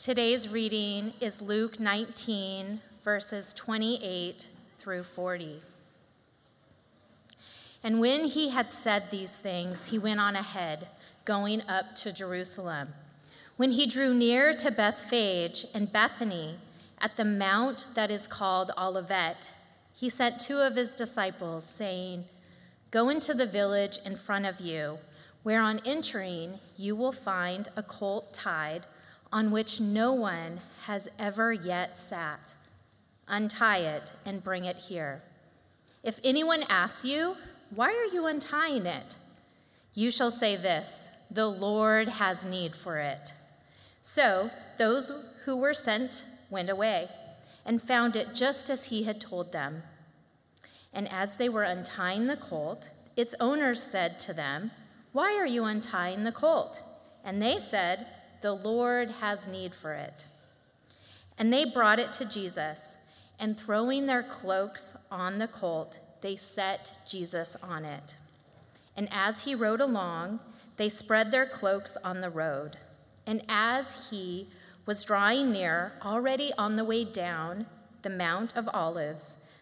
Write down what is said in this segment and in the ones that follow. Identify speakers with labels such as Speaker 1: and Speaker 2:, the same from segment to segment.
Speaker 1: Today's reading is Luke 19, verses 28 through 40. And when he had said these things, he went on ahead, going up to Jerusalem. When he drew near to Bethphage and Bethany, at the mount that is called Olivet, he sent two of his disciples, saying, Go into the village in front of you, where on entering you will find a colt tied on which no one has ever yet sat. Untie it and bring it here. If anyone asks you, Why are you untying it? you shall say this The Lord has need for it. So those who were sent went away and found it just as he had told them. And as they were untying the colt, its owners said to them, Why are you untying the colt? And they said, the Lord has need for it. And they brought it to Jesus, and throwing their cloaks on the colt, they set Jesus on it. And as he rode along, they spread their cloaks on the road. And as he was drawing near, already on the way down the Mount of Olives,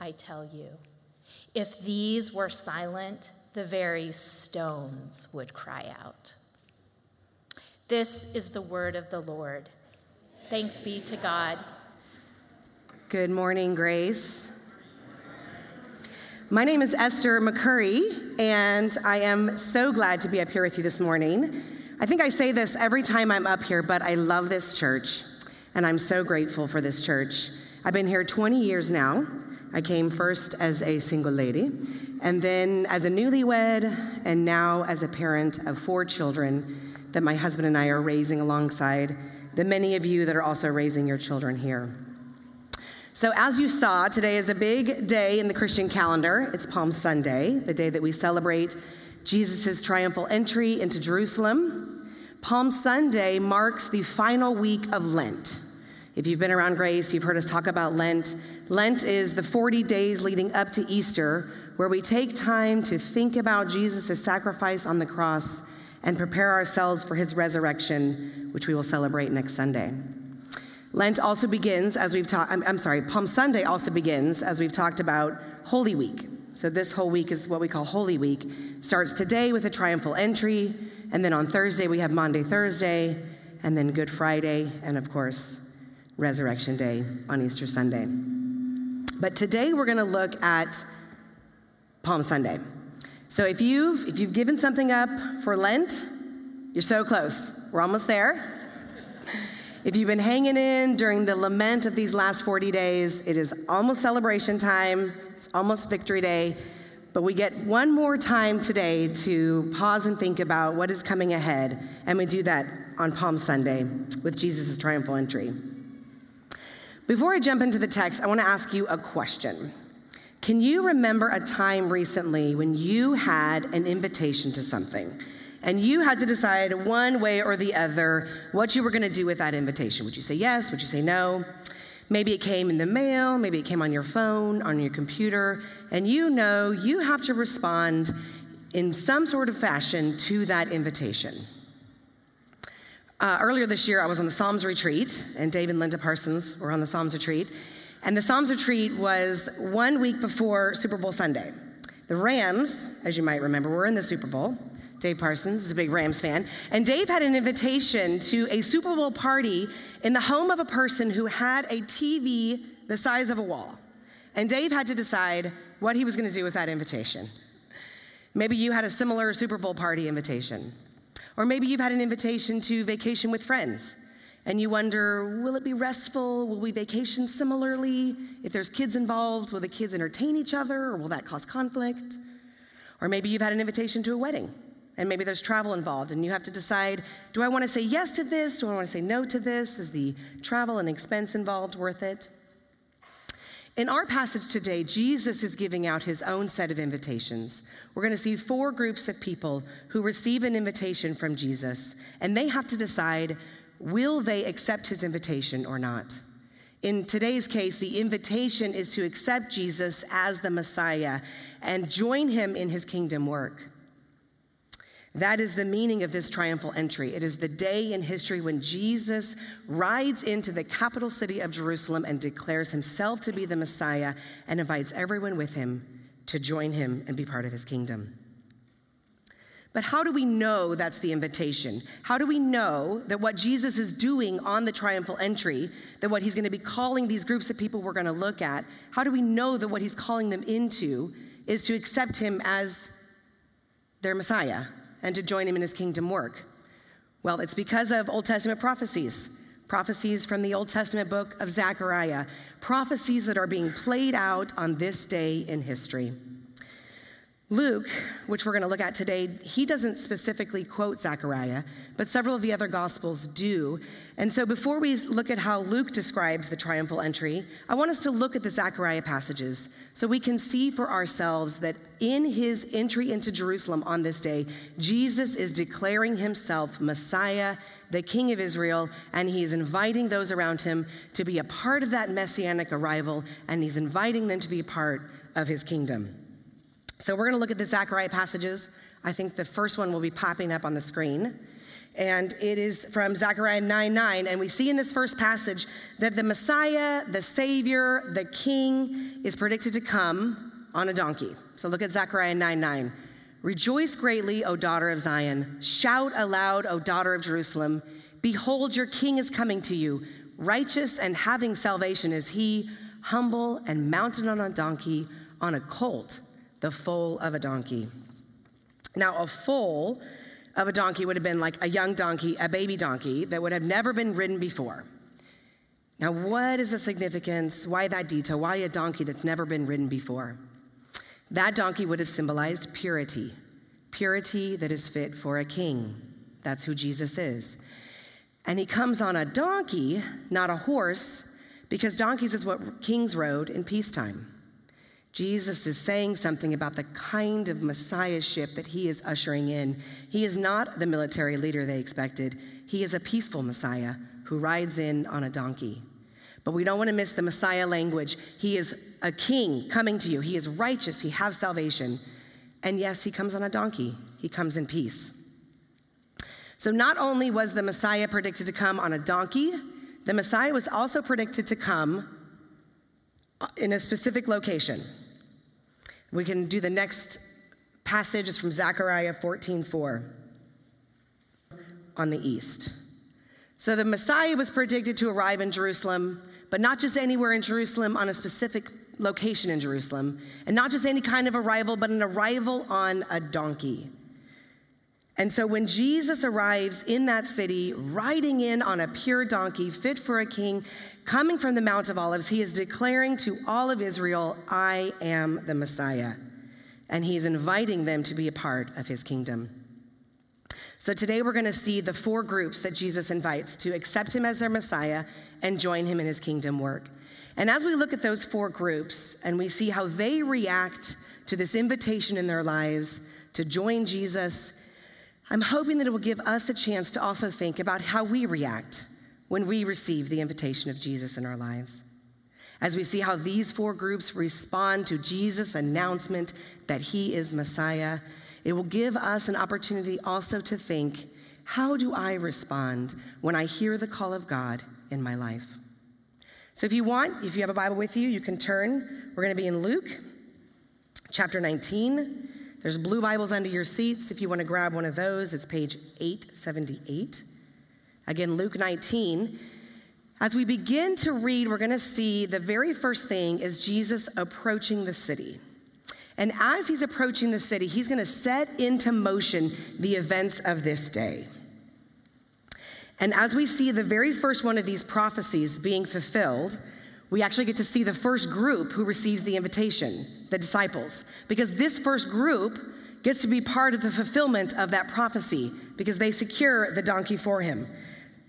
Speaker 1: I tell you, if these were silent, the very stones would cry out. This is the word of the Lord. Thanks be to God.
Speaker 2: Good morning, Grace. My name is Esther McCurry, and I am so glad to be up here with you this morning. I think I say this every time I'm up here, but I love this church, and I'm so grateful for this church. I've been here 20 years now. I came first as a single lady, and then as a newlywed, and now as a parent of four children that my husband and I are raising alongside the many of you that are also raising your children here. So, as you saw, today is a big day in the Christian calendar. It's Palm Sunday, the day that we celebrate Jesus' triumphal entry into Jerusalem. Palm Sunday marks the final week of Lent. If you've been around Grace, you've heard us talk about Lent. Lent is the 40 days leading up to Easter, where we take time to think about Jesus' sacrifice on the cross and prepare ourselves for his resurrection, which we will celebrate next Sunday. Lent also begins, as we've talked, I'm, I'm, sorry, Palm Sunday also begins, as we've talked about, Holy Week. So this whole week is what we call Holy Week. Starts today with a triumphal entry, and then on Thursday we have Maundy Thursday, and then Good Friday, and of course, Resurrection Day on Easter Sunday. But today we're going to look at Palm Sunday. So if you've, if you've given something up for Lent, you're so close. We're almost there. If you've been hanging in during the lament of these last 40 days, it is almost celebration time, it's almost victory day, but we get one more time today to pause and think about what is coming ahead, and we do that on Palm Sunday with Jesus' triumphal entry. Before I jump into the text, I want to ask you a question. Can you remember a time recently when you had an invitation to something and you had to decide one way or the other what you were going to do with that invitation? Would you say yes? Would you say no? Maybe it came in the mail, maybe it came on your phone, on your computer, and you know you have to respond in some sort of fashion to that invitation. Uh, earlier this year, I was on the Psalms retreat, and Dave and Linda Parsons were on the Psalms retreat. And the Psalms retreat was one week before Super Bowl Sunday. The Rams, as you might remember, were in the Super Bowl. Dave Parsons is a big Rams fan. And Dave had an invitation to a Super Bowl party in the home of a person who had a TV the size of a wall. And Dave had to decide what he was going to do with that invitation. Maybe you had a similar Super Bowl party invitation. Or maybe you've had an invitation to vacation with friends and you wonder will it be restful? Will we vacation similarly? If there's kids involved, will the kids entertain each other or will that cause conflict? Or maybe you've had an invitation to a wedding and maybe there's travel involved, and you have to decide do I want to say yes to this? Do I want to say no to this? Is the travel and expense involved worth it? In our passage today, Jesus is giving out his own set of invitations. We're going to see four groups of people who receive an invitation from Jesus, and they have to decide will they accept his invitation or not. In today's case, the invitation is to accept Jesus as the Messiah and join him in his kingdom work. That is the meaning of this triumphal entry. It is the day in history when Jesus rides into the capital city of Jerusalem and declares himself to be the Messiah and invites everyone with him to join him and be part of his kingdom. But how do we know that's the invitation? How do we know that what Jesus is doing on the triumphal entry, that what he's going to be calling these groups of people we're going to look at, how do we know that what he's calling them into is to accept him as their Messiah? And to join him in his kingdom work? Well, it's because of Old Testament prophecies, prophecies from the Old Testament book of Zechariah, prophecies that are being played out on this day in history. Luke, which we're going to look at today, he doesn't specifically quote Zechariah, but several of the other gospels do. And so before we look at how Luke describes the triumphal entry, I want us to look at the Zechariah passages so we can see for ourselves that in his entry into Jerusalem on this day, Jesus is declaring himself Messiah, the King of Israel, and he is inviting those around him to be a part of that messianic arrival, and he's inviting them to be a part of his kingdom. So we're going to look at the Zechariah passages. I think the first one will be popping up on the screen. And it is from Zechariah 9 9. And we see in this first passage that the Messiah, the Savior, the King is predicted to come on a donkey. So look at Zechariah 9 9. Rejoice greatly, O daughter of Zion. Shout aloud, O daughter of Jerusalem. Behold, your king is coming to you. Righteous and having salvation is he, humble and mounted on a donkey, on a colt the foal of a donkey. Now, a foal of a donkey would have been like a young donkey, a baby donkey that would have never been ridden before. Now, what is the significance? Why that detail? Why a donkey that's never been ridden before? That donkey would have symbolized purity, purity that is fit for a king. That's who Jesus is. And he comes on a donkey, not a horse, because donkeys is what kings rode in peacetime. Jesus is saying something about the kind of messiahship that he is ushering in. He is not the military leader they expected, he is a peaceful Messiah who rides in on a donkey. But we don't want to miss the Messiah language. He is a king coming to you, he is righteous, he has salvation. And yes, he comes on a donkey, he comes in peace. So not only was the Messiah predicted to come on a donkey, the Messiah was also predicted to come in a specific location. We can do the next passage is from Zechariah 14:4 on the east. So the Messiah was predicted to arrive in Jerusalem, but not just anywhere in Jerusalem on a specific location in Jerusalem, and not just any kind of arrival, but an arrival on a donkey. And so when Jesus arrives in that city, riding in on a pure donkey, fit for a king, Coming from the Mount of Olives, he is declaring to all of Israel, I am the Messiah. And he's inviting them to be a part of his kingdom. So today we're going to see the four groups that Jesus invites to accept him as their Messiah and join him in his kingdom work. And as we look at those four groups and we see how they react to this invitation in their lives to join Jesus, I'm hoping that it will give us a chance to also think about how we react when we receive the invitation of Jesus in our lives. As we see how these four groups respond to Jesus' announcement that he is Messiah, it will give us an opportunity also to think how do I respond when I hear the call of God in my life? So, if you want, if you have a Bible with you, you can turn. We're going to be in Luke chapter 19. There's blue Bibles under your seats. If you want to grab one of those, it's page 878. Again, Luke 19. As we begin to read, we're going to see the very first thing is Jesus approaching the city. And as he's approaching the city, he's going to set into motion the events of this day. And as we see the very first one of these prophecies being fulfilled, we actually get to see the first group who receives the invitation, the disciples. Because this first group gets to be part of the fulfillment of that prophecy because they secure the donkey for him.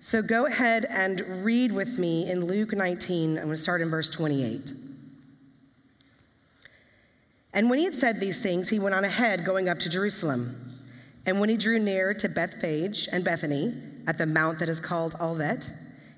Speaker 2: So go ahead and read with me in Luke 19. I'm going to start in verse 28. And when he had said these things, he went on ahead, going up to Jerusalem. And when he drew near to Bethphage and Bethany, at the mount that is called Olivet,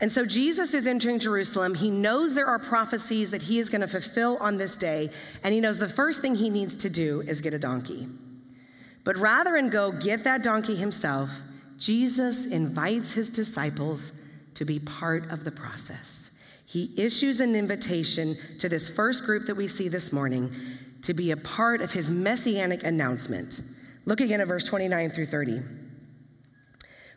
Speaker 2: And so Jesus is entering Jerusalem. He knows there are prophecies that he is going to fulfill on this day, and he knows the first thing he needs to do is get a donkey. But rather than go get that donkey himself, Jesus invites his disciples to be part of the process. He issues an invitation to this first group that we see this morning to be a part of his messianic announcement. Look again at verse 29 through 30.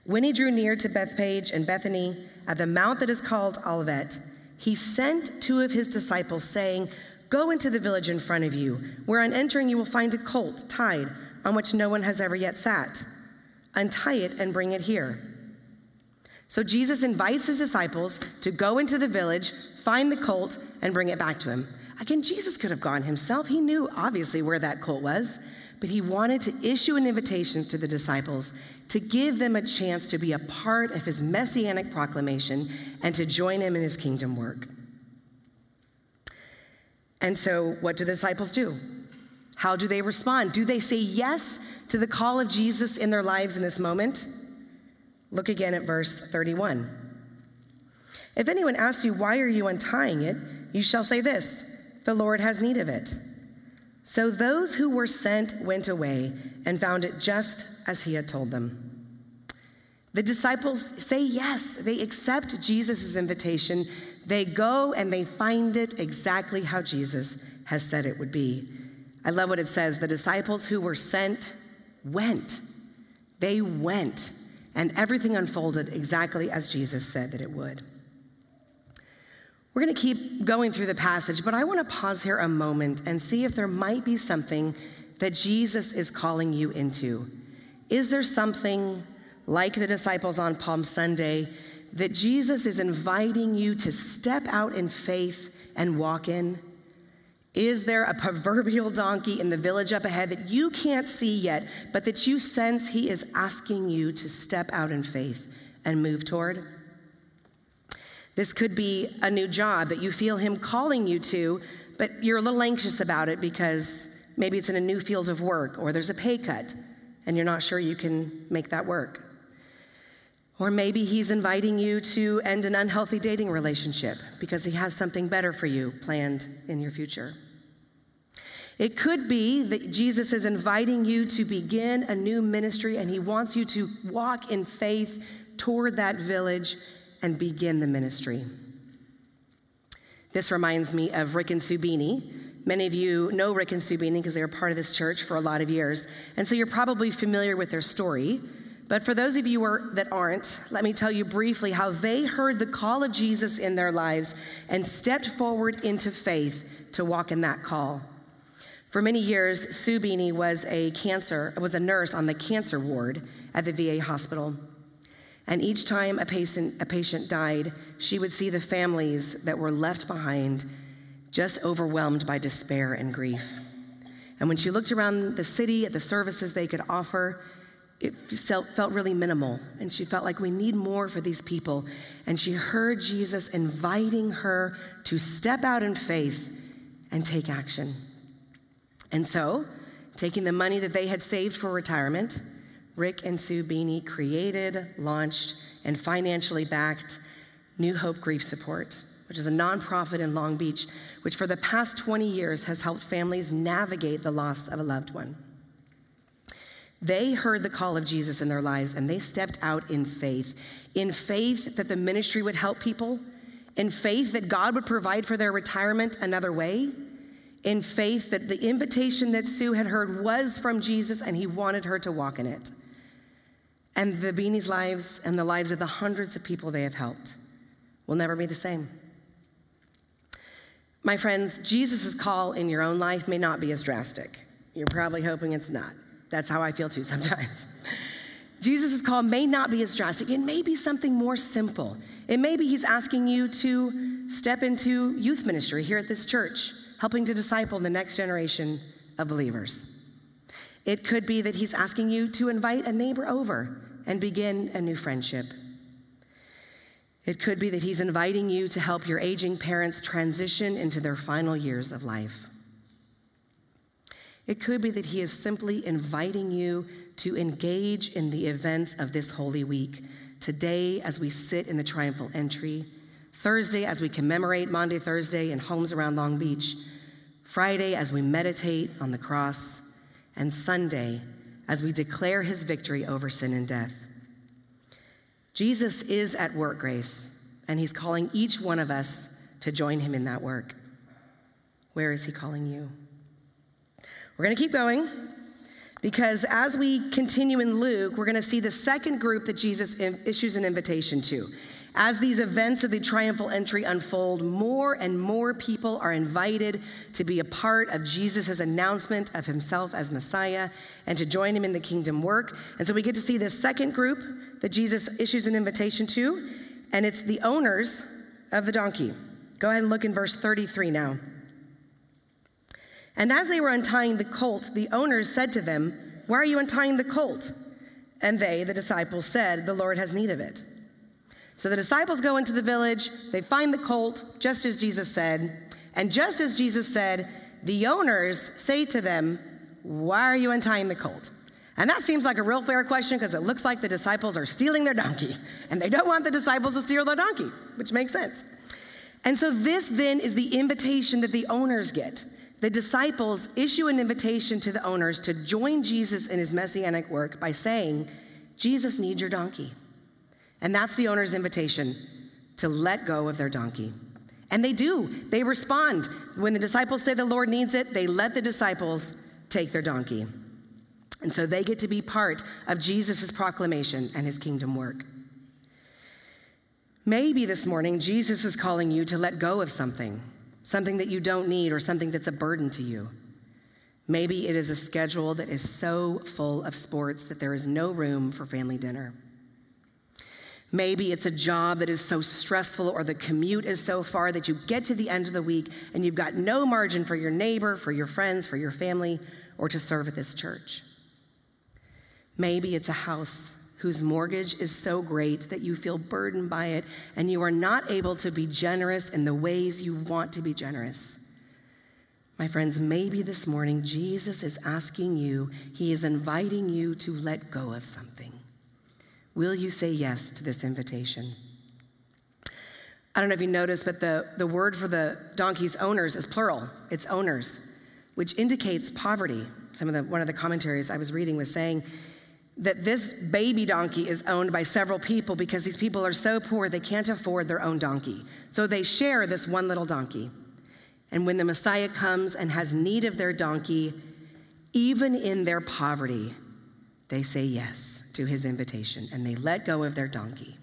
Speaker 2: When he drew near to Bethphage and Bethany at the mount that is called Olivet, he sent two of his disciples, saying, Go into the village in front of you, where on entering you will find a colt tied on which no one has ever yet sat. Untie it and bring it here. So Jesus invites his disciples to go into the village, find the colt, and bring it back to him. Again, Jesus could have gone himself. He knew obviously where that colt was, but he wanted to issue an invitation to the disciples to give them a chance to be a part of his messianic proclamation and to join him in his kingdom work. And so, what do the disciples do? How do they respond? Do they say yes to the call of Jesus in their lives in this moment? Look again at verse 31. If anyone asks you, Why are you untying it? you shall say this The Lord has need of it. So those who were sent went away and found it just as he had told them. The disciples say yes, they accept Jesus' invitation. They go and they find it exactly how Jesus has said it would be. I love what it says the disciples who were sent went. They went, and everything unfolded exactly as Jesus said that it would. We're going to keep going through the passage, but I want to pause here a moment and see if there might be something that Jesus is calling you into. Is there something like the disciples on Palm Sunday that Jesus is inviting you to step out in faith and walk in? Is there a proverbial donkey in the village up ahead that you can't see yet, but that you sense he is asking you to step out in faith and move toward? This could be a new job that you feel Him calling you to, but you're a little anxious about it because maybe it's in a new field of work or there's a pay cut and you're not sure you can make that work. Or maybe He's inviting you to end an unhealthy dating relationship because He has something better for you planned in your future. It could be that Jesus is inviting you to begin a new ministry and he wants you to walk in faith toward that village and begin the ministry. This reminds me of Rick and Sue Beanie. Many of you know Rick and Sue Beanie because they were part of this church for a lot of years. And so you're probably familiar with their story. But for those of you that aren't, let me tell you briefly how they heard the call of Jesus in their lives and stepped forward into faith to walk in that call. For many years, Sue Beanie was a cancer, was a nurse on the cancer ward at the VA hospital. And each time a patient, a patient died, she would see the families that were left behind just overwhelmed by despair and grief. And when she looked around the city at the services they could offer, it felt really minimal. And she felt like we need more for these people. And she heard Jesus inviting her to step out in faith and take action. And so, taking the money that they had saved for retirement, Rick and Sue Beanie created, launched, and financially backed New Hope Grief Support, which is a nonprofit in Long Beach, which for the past 20 years has helped families navigate the loss of a loved one. They heard the call of Jesus in their lives and they stepped out in faith. In faith that the ministry would help people, in faith that God would provide for their retirement another way, in faith that the invitation that Sue had heard was from Jesus and he wanted her to walk in it and the Beanies' lives and the lives of the hundreds of people they have helped will never be the same. My friends, Jesus' call in your own life may not be as drastic. You're probably hoping it's not. That's how I feel too sometimes. Jesus' call may not be as drastic. It may be something more simple. It may be he's asking you to step into youth ministry here at this church, helping to disciple the next generation of believers. It could be that he's asking you to invite a neighbor over and begin a new friendship. It could be that he's inviting you to help your aging parents transition into their final years of life. It could be that he is simply inviting you to engage in the events of this Holy Week. Today, as we sit in the triumphal entry, Thursday, as we commemorate Maundy Thursday in homes around Long Beach, Friday, as we meditate on the cross, and Sunday, as we declare his victory over sin and death. Jesus is at work, Grace, and he's calling each one of us to join him in that work. Where is he calling you? We're going to keep going because as we continue in Luke, we're going to see the second group that Jesus issues an invitation to. As these events of the triumphal entry unfold, more and more people are invited to be a part of Jesus' announcement of himself as Messiah and to join him in the kingdom work. And so we get to see this second group that Jesus issues an invitation to, and it's the owners of the donkey. Go ahead and look in verse 33 now. And as they were untying the colt, the owners said to them, Why are you untying the colt? And they, the disciples, said, The Lord has need of it. So the disciples go into the village, they find the colt, just as Jesus said. And just as Jesus said, the owners say to them, Why are you untying the colt? And that seems like a real fair question because it looks like the disciples are stealing their donkey, and they don't want the disciples to steal their donkey, which makes sense. And so, this then is the invitation that the owners get. The disciples issue an invitation to the owners to join Jesus in his messianic work by saying, Jesus needs your donkey. And that's the owner's invitation to let go of their donkey. And they do. They respond. When the disciples say the Lord needs it, they let the disciples take their donkey. And so they get to be part of Jesus' proclamation and his kingdom work. Maybe this morning, Jesus is calling you to let go of something, something that you don't need or something that's a burden to you. Maybe it is a schedule that is so full of sports that there is no room for family dinner. Maybe it's a job that is so stressful or the commute is so far that you get to the end of the week and you've got no margin for your neighbor, for your friends, for your family, or to serve at this church. Maybe it's a house whose mortgage is so great that you feel burdened by it and you are not able to be generous in the ways you want to be generous. My friends, maybe this morning Jesus is asking you, He is inviting you to let go of something. Will you say yes to this invitation? I don't know if you noticed, but the, the word for the donkey's owners is plural. It's owners, which indicates poverty. Some of the, one of the commentaries I was reading was saying that this baby donkey is owned by several people because these people are so poor they can't afford their own donkey. So they share this one little donkey. And when the Messiah comes and has need of their donkey, even in their poverty, they say yes to his invitation and they let go of their donkey.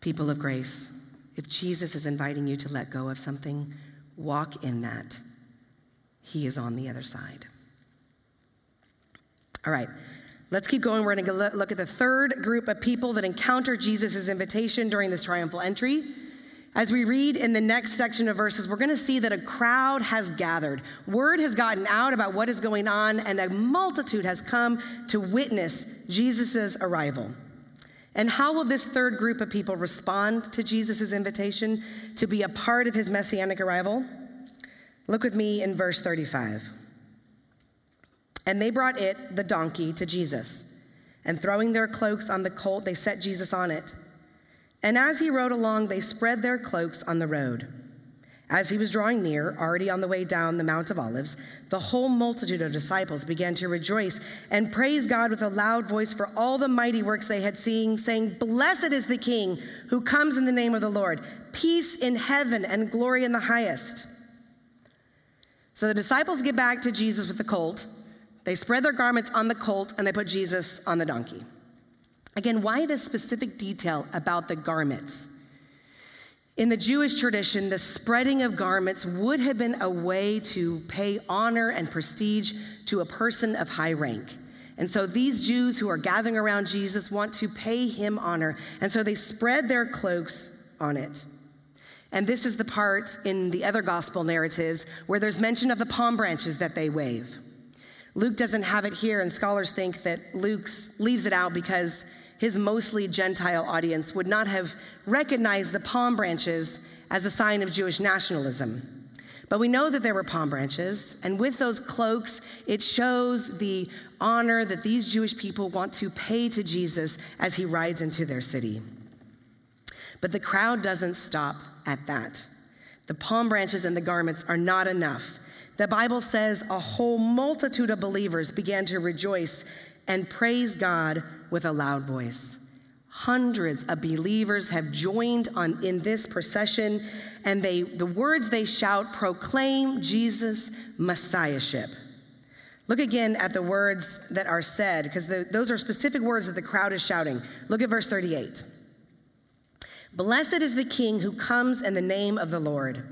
Speaker 2: People of grace, if Jesus is inviting you to let go of something, walk in that. He is on the other side. All right, let's keep going. We're going to look at the third group of people that encounter Jesus' invitation during this triumphal entry. As we read in the next section of verses, we're going to see that a crowd has gathered. Word has gotten out about what is going on, and a multitude has come to witness Jesus' arrival. And how will this third group of people respond to Jesus' invitation to be a part of his messianic arrival? Look with me in verse 35. And they brought it, the donkey, to Jesus. And throwing their cloaks on the colt, they set Jesus on it. And as he rode along, they spread their cloaks on the road. As he was drawing near, already on the way down the Mount of Olives, the whole multitude of disciples began to rejoice and praise God with a loud voice for all the mighty works they had seen, saying, Blessed is the King who comes in the name of the Lord, peace in heaven and glory in the highest. So the disciples get back to Jesus with the colt. They spread their garments on the colt and they put Jesus on the donkey. Again, why this specific detail about the garments? In the Jewish tradition, the spreading of garments would have been a way to pay honor and prestige to a person of high rank. And so these Jews who are gathering around Jesus want to pay him honor. And so they spread their cloaks on it. And this is the part in the other gospel narratives where there's mention of the palm branches that they wave. Luke doesn't have it here, and scholars think that Luke leaves it out because his mostly Gentile audience would not have recognized the palm branches as a sign of Jewish nationalism. But we know that there were palm branches, and with those cloaks, it shows the honor that these Jewish people want to pay to Jesus as he rides into their city. But the crowd doesn't stop at that. The palm branches and the garments are not enough. The Bible says a whole multitude of believers began to rejoice and praise God with a loud voice. Hundreds of believers have joined on in this procession, and they, the words they shout proclaim Jesus' messiahship. Look again at the words that are said, because those are specific words that the crowd is shouting. Look at verse 38. Blessed is the King who comes in the name of the Lord.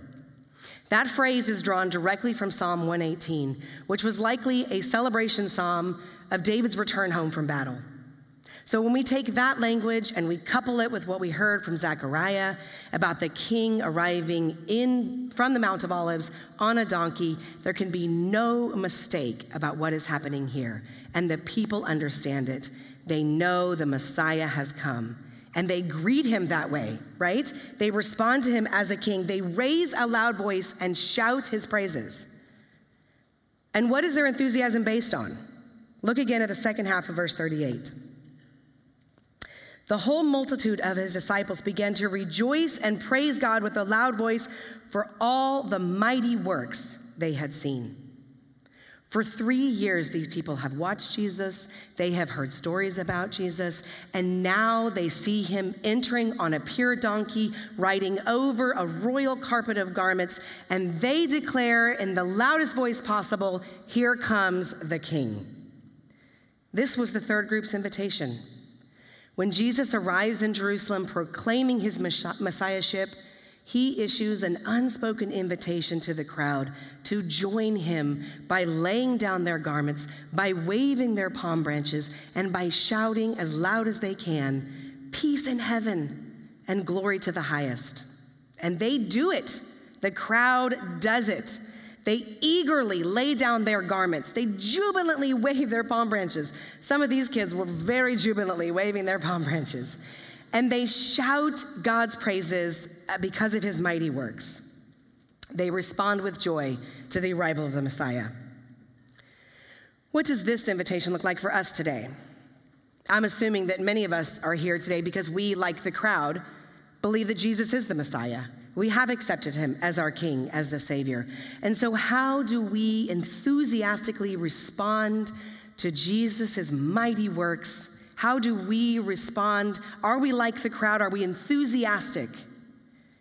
Speaker 2: That phrase is drawn directly from Psalm 118, which was likely a celebration psalm of David's return home from battle. So when we take that language and we couple it with what we heard from Zechariah about the king arriving in from the Mount of Olives on a donkey, there can be no mistake about what is happening here. And the people understand it. They know the Messiah has come. And they greet him that way, right? They respond to him as a king. They raise a loud voice and shout his praises. And what is their enthusiasm based on? Look again at the second half of verse 38. The whole multitude of his disciples began to rejoice and praise God with a loud voice for all the mighty works they had seen. For three years, these people have watched Jesus, they have heard stories about Jesus, and now they see him entering on a pure donkey, riding over a royal carpet of garments, and they declare in the loudest voice possible, Here comes the king. This was the third group's invitation. When Jesus arrives in Jerusalem proclaiming his messiahship, he issues an unspoken invitation to the crowd to join him by laying down their garments, by waving their palm branches, and by shouting as loud as they can, Peace in heaven and glory to the highest. And they do it. The crowd does it. They eagerly lay down their garments. They jubilantly wave their palm branches. Some of these kids were very jubilantly waving their palm branches. And they shout God's praises uh, because of his mighty works. They respond with joy to the arrival of the Messiah. What does this invitation look like for us today? I'm assuming that many of us are here today because we, like the crowd, believe that Jesus is the Messiah. We have accepted him as our king, as the Savior. And so, how do we enthusiastically respond to Jesus' mighty works? How do we respond? Are we like the crowd? Are we enthusiastic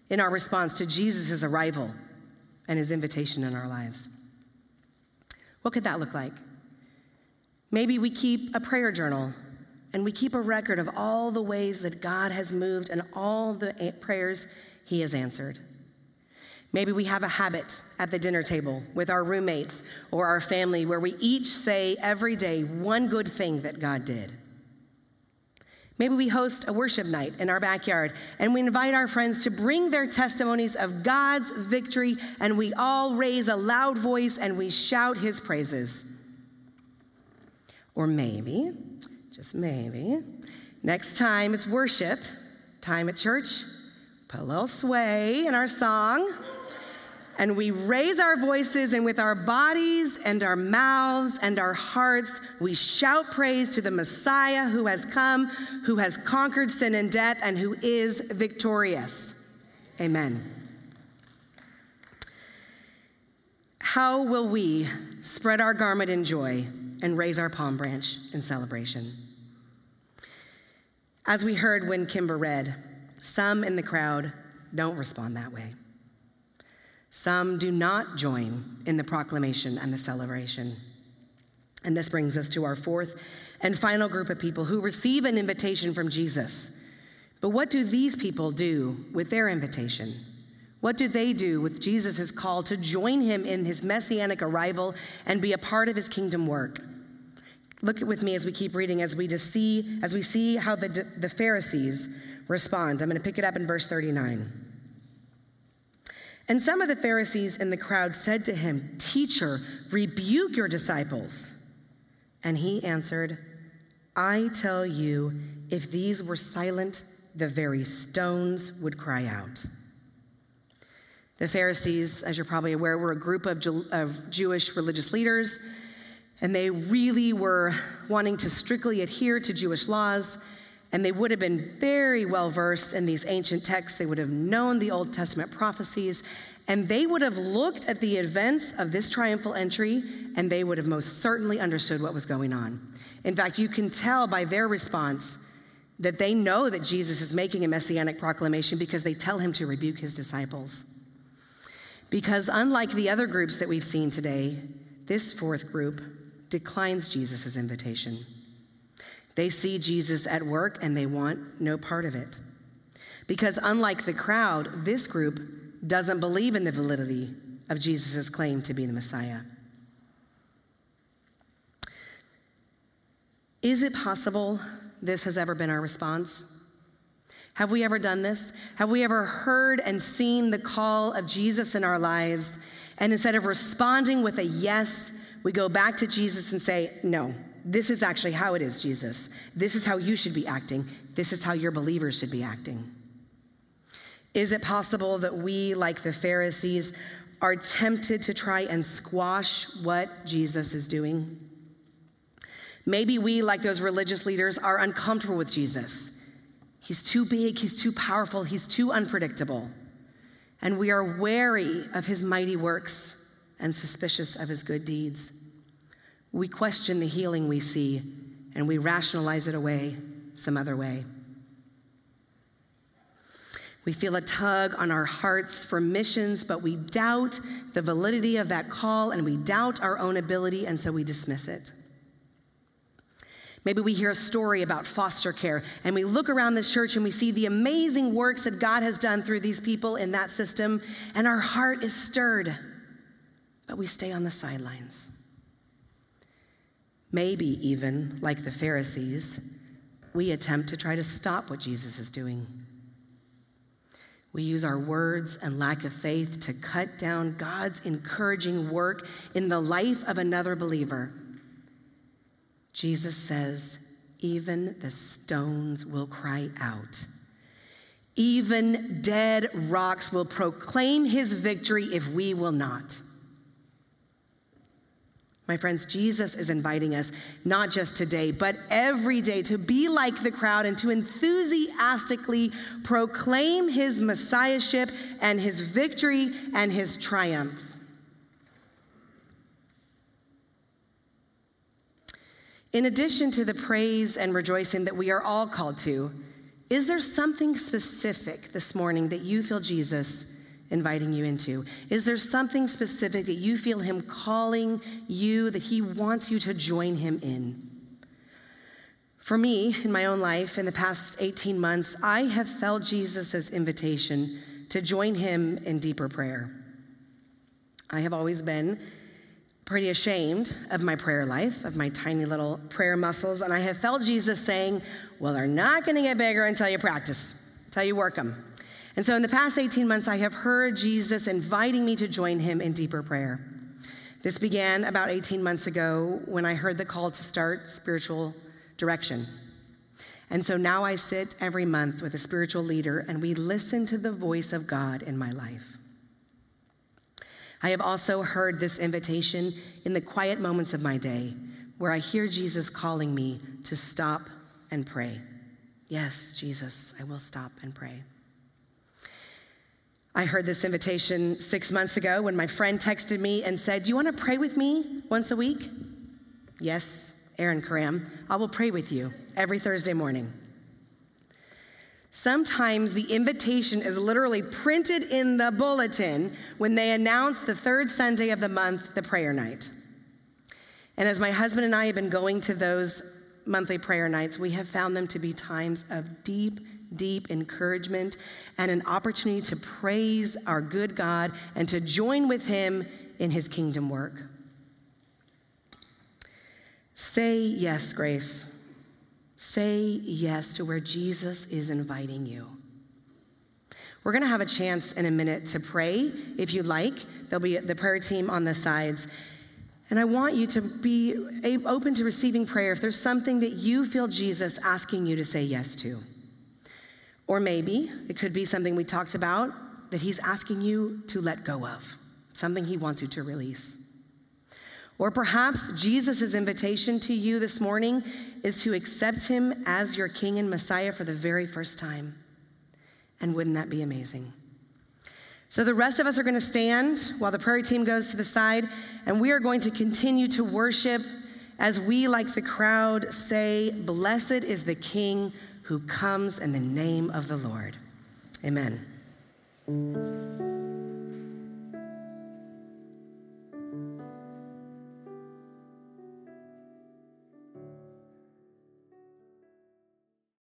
Speaker 2: in our response to Jesus' arrival and his invitation in our lives? What could that look like? Maybe we keep a prayer journal and we keep a record of all the ways that God has moved and all the prayers he has answered. Maybe we have a habit at the dinner table with our roommates or our family where we each say every day one good thing that God did. Maybe we host a worship night in our backyard and we invite our friends to bring their testimonies of God's victory and we all raise a loud voice and we shout his praises. Or maybe, just maybe, next time it's worship time at church, Put a little sway in our song. And we raise our voices, and with our bodies and our mouths and our hearts, we shout praise to the Messiah who has come, who has conquered sin and death, and who is victorious. Amen. How will we spread our garment in joy and raise our palm branch in celebration? As we heard when Kimber read, some in the crowd don't respond that way. Some do not join in the proclamation and the celebration. And this brings us to our fourth and final group of people who receive an invitation from Jesus, But what do these people do with their invitation? What do they do with Jesus' call to join him in his messianic arrival and be a part of his kingdom work? Look with me as we keep reading, as we just see, as we see how the, the Pharisees respond. I'm going to pick it up in verse 39. And some of the Pharisees in the crowd said to him, Teacher, rebuke your disciples. And he answered, I tell you, if these were silent, the very stones would cry out. The Pharisees, as you're probably aware, were a group of Jewish religious leaders, and they really were wanting to strictly adhere to Jewish laws and they would have been very well versed in these ancient texts. They would have known the Old Testament prophecies, and they would have looked at the events of this triumphal entry, and they would have most certainly understood what was going on. In fact, you can tell by their response that they know that Jesus is making a messianic proclamation because they tell him to rebuke his disciples. Because unlike the other groups that we've seen today, this fourth group declines Jesus' invitation. They see Jesus at work and they want no part of it. Because unlike the crowd, this group doesn't believe in the validity of Jesus' claim to be the Messiah. Is it possible this has ever been our response? Have we ever done this? Have we ever heard and seen the call of Jesus in our lives, and instead of responding with a yes, we go back to Jesus and say, no, this is actually how it is, Jesus. This is how you should be acting. This is how your believers should be acting. Is it possible that we, like the Pharisees, are tempted to try and squash what Jesus is doing? Maybe we, like those religious leaders, are uncomfortable with Jesus. He's too big, he's too powerful, he's too unpredictable. And we are wary of his mighty works and suspicious of his good deeds. We question the healing we see and we rationalize it away some other way. We feel a tug on our hearts for missions, but we doubt the validity of that call and we doubt our own ability, and so we dismiss it. Maybe we hear a story about foster care and we look around this church and we see the amazing works that God has done through these people in that system, and our heart is stirred, but we stay on the sidelines. Maybe even, like the Pharisees, we attempt to try to stop what Jesus is doing. We use our words and lack of faith to cut down God's encouraging work in the life of another believer. Jesus says, even the stones will cry out. Even dead rocks will proclaim his victory if we will not. My friends, Jesus is inviting us, not just today, but every day, to be like the crowd and to enthusiastically proclaim his messiahship and his victory and his triumph. In addition to the praise and rejoicing that we are all called to, is there something specific this morning that you feel Jesus inviting you into? Is there something specific that you feel Him calling you, that He wants you to join Him in? For me, in my own life, in the past 18 months, I have felt Jesus' invitation to join Him in deeper prayer. I have always been pretty ashamed of my prayer life, of my tiny little prayer muscles, and I have felt Jesus saying, Well, they're not going to get bigger until you practice, until you work them. And so in the past 18 months, I have heard Jesus inviting me to join him in deeper prayer. This began about 18 months ago when I heard the call to start spiritual direction. And so now I sit every month with a spiritual leader and we listen to the voice of God in my life. I have also heard this invitation in the quiet moments of my day where I hear Jesus calling me to stop and pray. Yes, Jesus, I will stop and pray. I heard this invitation six months ago when my friend texted me and said, Do you want to pray with me once a week? Yes, Aaron Karam, I will pray with you every Thursday morning. Sometimes the invitation is literally printed in the bulletin when they announce the third Sunday of the month, the prayer night. And as my husband and I have been going to those monthly prayer nights, we have found them to be times of deep, deep encouragement and an opportunity to praise our good God and to join with Him in His kingdom work. Say yes, Grace. Say yes to where Jesus is inviting you. We're going to have a chance in a minute to pray if you'd like. There'll be the prayer team on the sides. And I want you to be open to receiving prayer if there's something that you feel Jesus asking you to say yes to. Or maybe it could be something we talked about that he's asking you to let go of, something he wants you to release. Or perhaps Jesus' invitation to you this morning is to accept him as your King and Messiah for the very first time. And wouldn't that be amazing? So, the rest of us are going to stand while the prayer team goes to the side, and we are going to continue to worship as we, like the crowd, say, Blessed is the King who comes in the name of the Lord. Amen.